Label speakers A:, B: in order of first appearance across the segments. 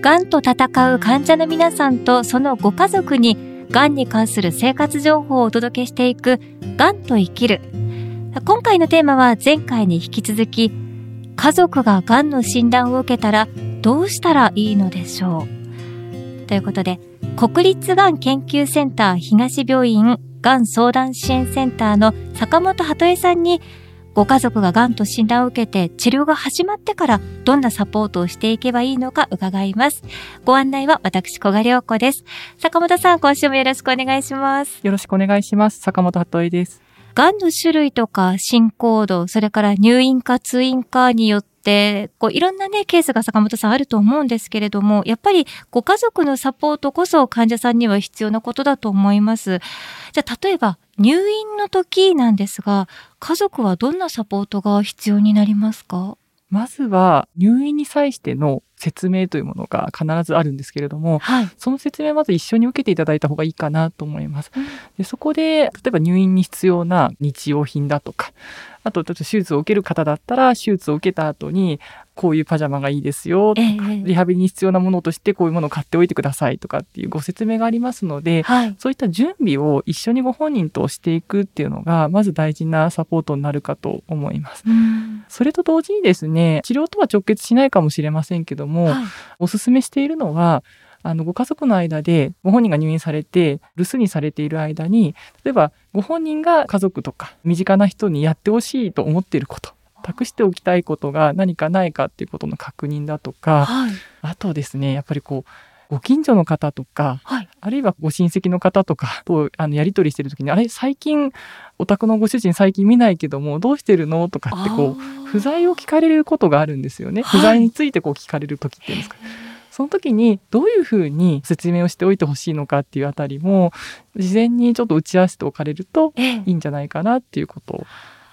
A: がんと戦う患者の皆さんとそのご家族にがんに関する生活情報をお届けしていくがんと生きる。今回のテーマは前回に引き続き家族ががんの診断を受けたらどうしたらいいのでしょうということで国立がん研究センター東病院がん相談支援センターの坂本鳩江さんにご家族ががんと診断を受けて治療が始まってからどんなサポートをしていけばいいのか伺います。ご案内は私小賀良子です。坂本さん、今週もよろしくお願いします。
B: よろしくお願いします。坂本鳩江です。
A: がんの種類とか進行度、それから入院か通院かによって、こういろんなね、ケースが坂本さんあると思うんですけれども、やっぱりご家族のサポートこそ患者さんには必要なことだと思います。じゃあ、例えば入院の時なんですが、家族はどんなサポートが必要になりますか？
B: まずは入院に際しての説明というものが必ずあるんですけれども、はい、その説明まず一緒に受けていただいた方がいいかなと思います。うん、でそこで例えば入院に必要な日用品だとかあと、手術を受ける方だったら、手術を受けた後に、こういうパジャマがいいですよとか、えー、リハビリに必要なものとしてこういうものを買っておいてくださいとかっていうご説明がありますので、はい、そういった準備を一緒にご本人としていくっていうのが、まず大事なサポートになるかと思います。それと同時にですね、治療とは直結しないかもしれませんけども、はい、おすすめしているのは、あのご家族の間でご本人が入院されて留守にされている間に例えばご本人が家族とか身近な人にやってほしいと思っていること託しておきたいことが何かないかっていうことの確認だとか、はい、あとですねやっぱりこうご近所の方とか、はい、あるいはご親戚の方とかとあのやり取りしてる時に、あれ最近お宅のご主人最近見ないけどもどうしてるのとかってこう不在を聞かれることがあるんですよね。不在についてこう聞かれる時っていうんですか。その時にどういうふうに説明をしておいてほしいのかっていうあたりも事前にちょっと打ち合わせておかれるといいんじゃないかなっていうことを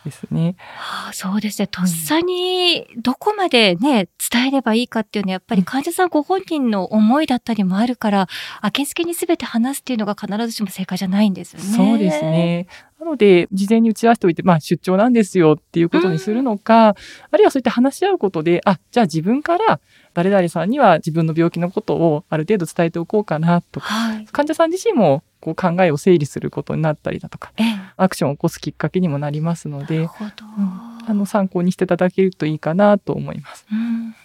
B: ですね。
A: はあ、そうですね。とっさにどこまでね、伝えればいいかっていうのはやっぱり患者さんご本人の思いだったりもあるから、明け付けに全て話すっていうのが必ずしも正解じゃないんですよね。
B: そうですね。なので、事前に打ち合わせておいて、まあ、出張なんですよっていうことにするのか、うん、あるいはそういった話し合うことで、あ、じゃあ自分から誰々さんには自分の病気のことをある程度伝えておこうかなとか、はい、患者さん自身もこう考えを整理することになったりだとか、アクションを起こすきっかけにもなりますので、うん、あの参考にしていただけるといいかなと思います。うん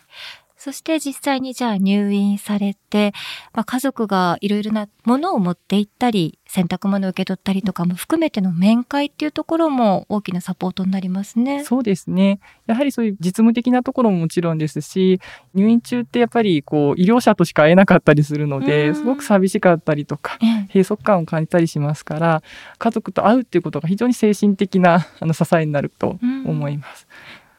A: そして実際にじゃあ入院されて、まあ、家族がいろいろなものを持って行ったり、洗濯物を受け取ったりとかも含めての面会っていうところも大きなサポートになりますね。
B: そうですね。やはりそういう実務的なところももちろんですし、入院中ってやっぱりこう医療者としか会えなかったりするので、すごく寂しかったりとか、閉塞感を感じたりしますから、家族と会うっていうことが非常に精神的なあの支えになると思います。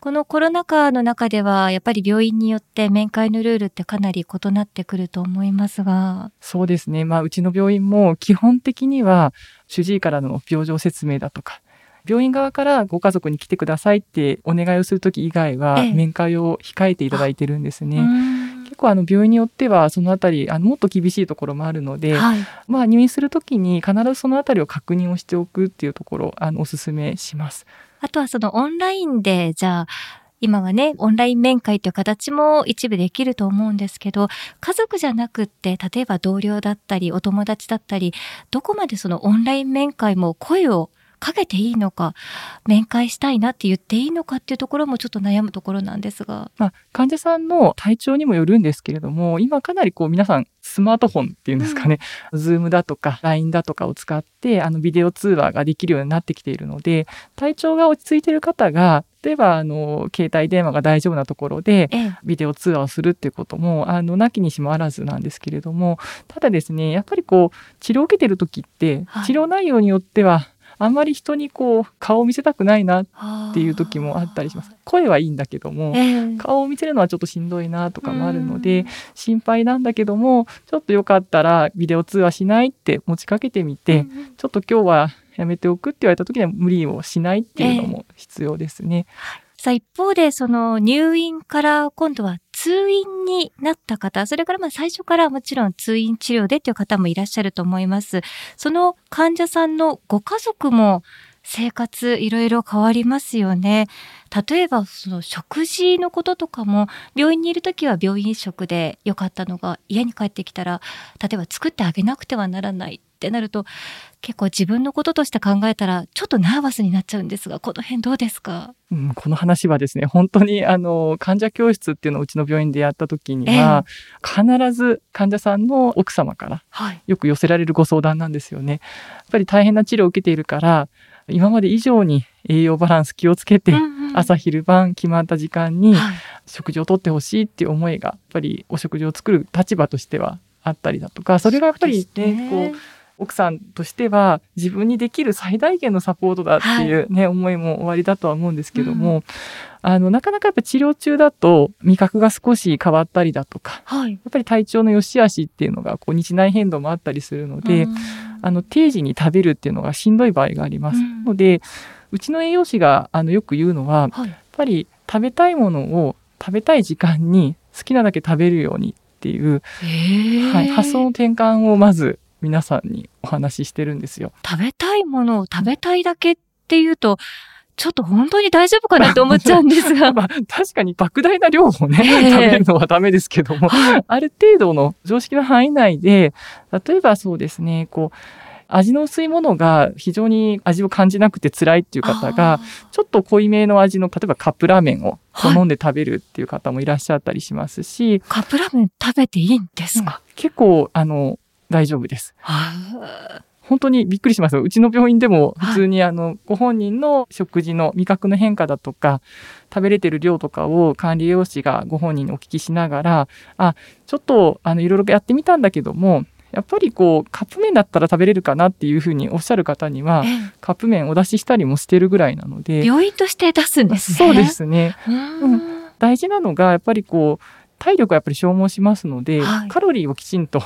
A: このコロナ禍の中では、やっぱり病院によって面会のルールってかなり異なってくると思いますが。
B: そうですね。まあ、うちの病院も基本的には、主治医からの病状説明だとか、病院側からご家族に来てくださいってお願いをする時以外は、面会を控えていただいてるんですね。結構あの病院によってはそのあたりあのもっと厳しいところもあるので、はい、まあ入院する時に必ずそのあたりを確認をしておくっていうところあのお勧めします。
A: あとはそのオンラインで、じゃあ、今はね、オンライン面会という形も一部できると思うんですけど、家族じゃなくって、例えば同僚だったり、お友達だったり、どこまでそのオンライン面会も声をかけていいのか、面会したいなって言っていいのかっていうところもちょっと悩むところなんですが。
B: まあ、患者さんの体調にもよるんですけれども、今かなりこう皆さんスマートフォンっていうんですかね、うん、 Zoom だとか LINE だとかを使って、あのビデオ通話ができるようになってきているので、体調が落ち着いている方が、例えばあの携帯電話が大丈夫なところでビデオ通話をするっていうこともあのなきにしもあらずなんですけれどもただですねやっぱりこう治療を受けてる時って治療内容によってはあんまり人にこう顔を見せたくないなっていう時もあったりします。声はいいんだけども、えー、顔を見せるのはちょっとしんどいなとかもあるので、心配なんだけども、ちょっとよかったらビデオ通話しないって持ちかけてみて、ちょっと今日はやめておくって言われた時には無理をしないっていうのも必要ですね。
A: えーさあ一方でその入院から今度は通院になった方、それからまあ最初からもちろん通院治療でという方もいらっしゃると思います。その患者さんのご家族も生活いろいろ変わりますよね。例えばその食事のこととかも病院にいる時は病院食で良かったのが家に帰ってきたら例えば作ってあげなくてはならないってなると結構自分のこととして考えたらちょっとナーバスになっちゃうんですがこの辺どうですか、
B: うん、この話はですね本当にあの患者教室っていうのをうちの病院でやった時には、えー、必ず患者さんの奥様からよく寄せられるご相談なんですよね。やっぱり大変な治療を受けているから今まで以上に栄養バランス気をつけて、朝昼晩決まった時間に食事をとってほしいっていう思いがやっぱりお食事を作る立場としてはあったりだとかそれがやっぱりね、ね、こう奥さんとしては自分にできる最大限のサポートだっていうね、はい、思いも終わりだとは思うんですけども、うん、あの、なかなかやっぱ治療中だと味覚が少し変わったりだとか、はい、やっぱり体調の良し悪しっていうのがこう日内変動もあったりするので、うん。あの定時に食べるっていうのがしんどい場合があります、うん、のでうちの栄養士があのよく言うのは、はい、やっぱり食べたいものを食べたい時間に好きなだけ食べるようにっていう、はい、発想の転換をまず皆さんにお話ししてるんですよ。
A: 食べたいものを食べたいだけっていうと、ちょっと本当に大丈夫かなって思っちゃうんですが。
B: まあ、確かに莫大な量をね、えー、食べるのはダメですけども、ある程度の常識の範囲内で、例えばそうですね、こう、味の薄いものが非常に味を感じなくて辛いっていう方が、ちょっと濃いめの味の、例えばカップラーメンを好んで食べるっていう方もいらっしゃったりしますし。はい、
A: カップラーメン食べていいんですか、
B: うん、結構、あの、大丈夫です。本当にびっくりします。うちの病院でも普通にあの、ご本人の食事の味覚の変化だとか、食べれてる量とかを管理栄養士がご本人にお聞きしながら、あ、ちょっとあのいろいろやってみたんだけども、やっぱりこうカップ麺だったら食べれるかなっていうふうにおっしゃる方には、カップ麺お出ししたりもしてるぐらいなので
A: 病院として出すんですね。
B: そうですね、うん、大事なのがやっぱりこう体力はやっぱり消耗しますので、はい、カロリーをきちんと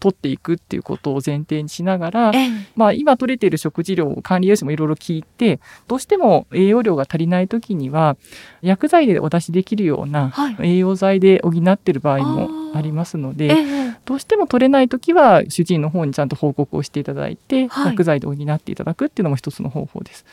B: 取っていくっていうことを前提にしながら、まあ、今取れている食事量を管理栄養士もいろいろ聞いてどうしても栄養量が足りない時には薬剤でお出しできるような栄養剤で補っている場合もありますので、はい、どうしても取れない時は主治医の方にちゃんと報告をしていただいて、はい、薬剤で補っていただくっていうのも一つの方法です。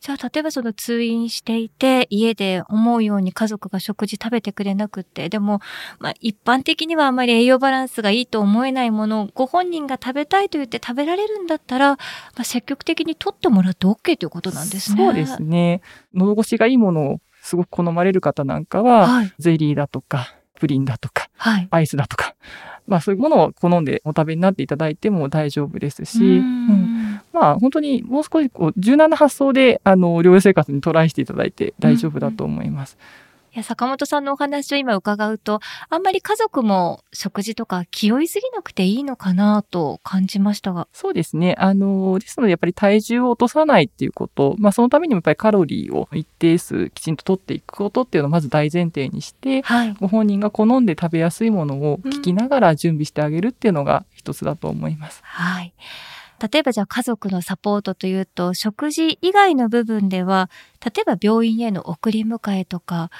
A: じゃあ例えばその通院していて家で思うように家族が食事食べてくれなくってでも、まあ、一般的にはあまり栄養バランスがいいと思えないものをご本人が食べたいと言って食べられるんだったら、まあ、積極的に取ってもらって OK ということなんですね。
B: そうですね。喉越しがいいものをすごく好まれる方なんかは、はい、ゼリーだとかプリンだとか、はい、アイスだとか、まあそういうものを好んでお食べになっていただいても大丈夫ですし、うん、まあ本当にもう少しこう柔軟な発想であの療養生活にトライしていただいて大丈夫だと思います。うん
A: や、坂本さんのお話を今伺うと、あんまり家族も食事とか気負いすぎなくていいのかなと感じましたが。
B: そうですね。あの、ですのでやっぱり体重を落とさないっていうこと、まあそのためにもやっぱりカロリーを一定数きちんと取っていくことっていうのをまず大前提にして、はい、ご本人が好んで食べやすいものを聞きながら準備してあげるっていうのが一つだと思います。
A: うん、はい。例えばじゃあ家族のサポートというと食事以外の部分では例えば病院への送り迎えとか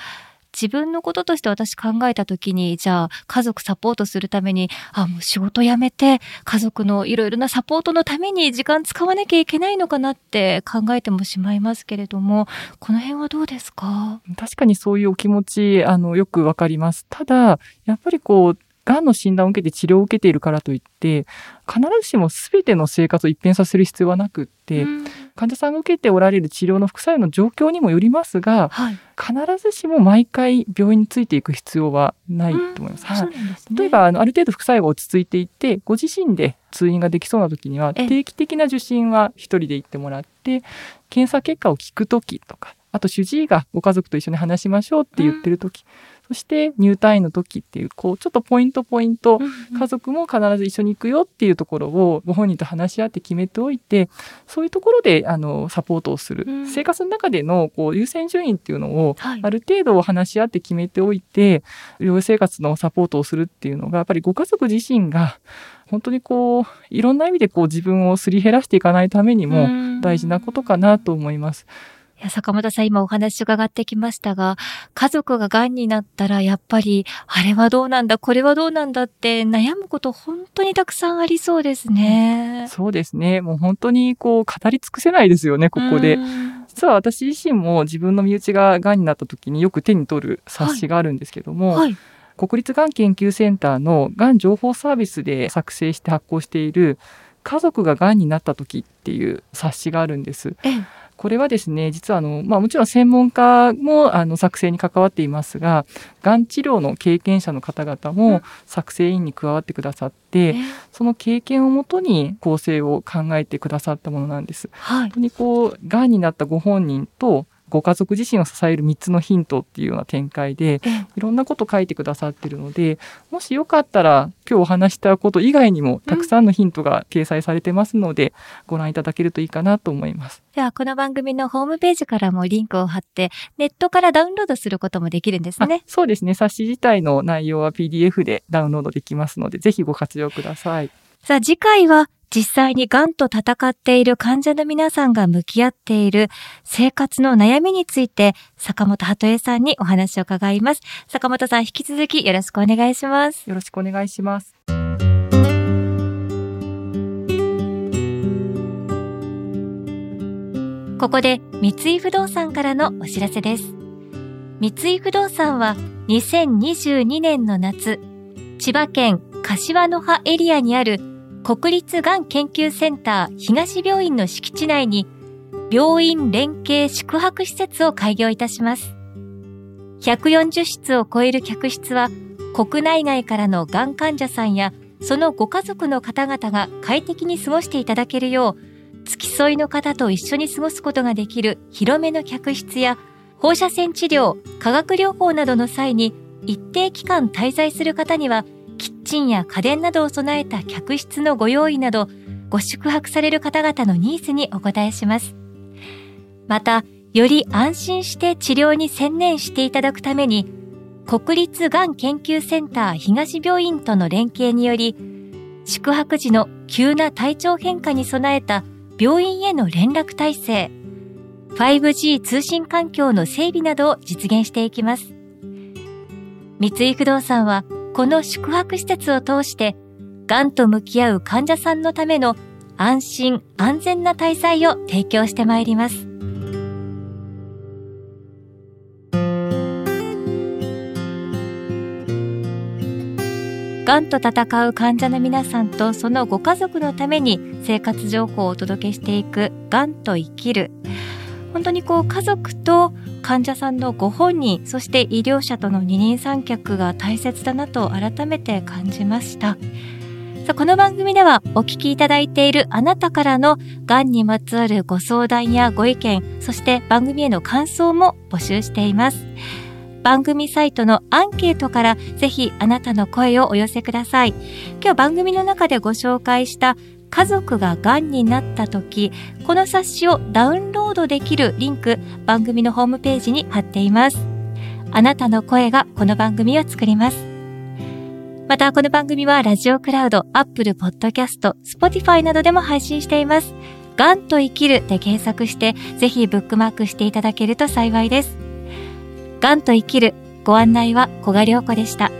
A: 自分のこととして私考えた時にじゃあ家族サポートするためにあもう仕事辞めて家族のいろいろなサポートのために時間使わなきゃいけないのかなって考えてもしまいますけれどもこの辺はどうですか？
B: 確かにそういうお気持ちあのよくわかります。ただやっぱりこうがんの診断を受けて治療を受けているからといって、必ずしも全ての生活を一変させる必要はなくって、うん、患者さんが受けておられる治療の副作用の状況にもよりますが、はい、必ずしも毎回病院についていく必要はないと思います。うん。はい、例えばあの、ある程度副作用が落ち着いていて、ご自身で通院ができそうな時には、定期的な受診は一人で行ってもらって、検査結果を聞く時とか、あと主治医がご家族と一緒に話しましょうって言ってる時、うんそして入退院の時っていう、こう、ちょっとポイントポイント、家族も必ず一緒に行くよっていうところをご本人と話し合って決めておいて、そういうところで、あの、サポートをする。生活の中での、こう、優先順位っていうのを、ある程度話し合って決めておいて、療養生活のサポートをするっていうのが、やっぱりご家族自身が、本当にこう、いろんな意味でこう自分をすり減らしていかないためにも大事なことかなと思います。
A: いや、坂本さん今お話伺ってきましたが、家族が癌になったらやっぱり、あれはどうなんだ、これはどうなんだって悩むこと本当にたくさんありそうですね。
B: そうですね。もう本当にこう語り尽くせないですよね、ここで。実は私自身も自分の身内が癌になった時によく手に取る冊子があるんですけども、はいはい国立がん研究センターのがん情報サービスで作成して発行している家族ががんになった時っていう冊子があるんです。これはですね、実はあの、まあもちろん専門家もあの作成に関わっていますが、がん治療の経験者の方々も作成員に加わってくださって、うん、その経験をもとに構成を考えてくださったものなんです。はい、本当にこう、がんになったご本人とご家族自身を支える3つのヒントっていうような展開で、いろんなこと書いてくださってるので、もしよかったら今日お話したこと以外にもたくさんのヒントが掲載されてますので、ご覧いただけるといいかなと思います。
A: では、この番組のホームページからもリンクを貼って、ネットからダウンロードすることもできるんですね。
B: そうですね。冊子自体の内容は PDF でダウンロードできますので、ぜひご活用ください。
A: さあ、次回は実際に癌と戦っている患者の皆さんが向き合っている生活の悩みについて坂本鳩恵さんにお話を伺います。坂本さん引き続きよろしくお願いします。
B: よろしくお願いします。
A: ここで三井不動産からのお知らせです。三井不動産は2022年の夏、千葉県柏の葉エリアにある国立がん研究センター東病院の敷地内に病院連携宿泊施設を開業いたします。140室を超える客室は国内外からのがん患者さんやそのご家族の方々が快適に過ごしていただけるよう付き添いの方と一緒に過ごすことができる広めの客室や放射線治療、化学療法などの際に一定期間滞在する方にはキッチンや家電などを備えた客室のご用意など、ご宿泊される方々のニーズにお答えします。また、より安心して治療に専念していただくために、国立がん研究センター東病院との連携により、宿泊時の急な体調変化に備えた病院への連絡体制、5G 通信環境の整備などを実現していきます。三井不動産はこの宿泊施設を通して、がんと向き合う患者さんのための安心安全な滞在を提供してまいります。がんと闘う患者の皆さんとそのご家族のために生活情報をお届けしていくがんと生きる。本当にこう家族と患者さんのご本人そして医療者との二人三脚が大切だなと改めて感じましたさあこの番組ではお聞きいただいているあなたからのがんにまつわるご相談やご意見そして番組への感想も募集しています番組サイトのアンケートからぜひあなたの声をお寄せください。今日番組の中でご紹介した家族が癌になった時、この冊子をダウンロードできるリンク、番組のホームページに貼っています。あなたの声がこの番組を作ります。また、この番組はラジオクラウド、 Apple Podcast、Spotify などでも配信しています。がんと生きるで検索して、ぜひブックマークしていただけると幸いです。がんと生きる、ご案内は小賀良子でした。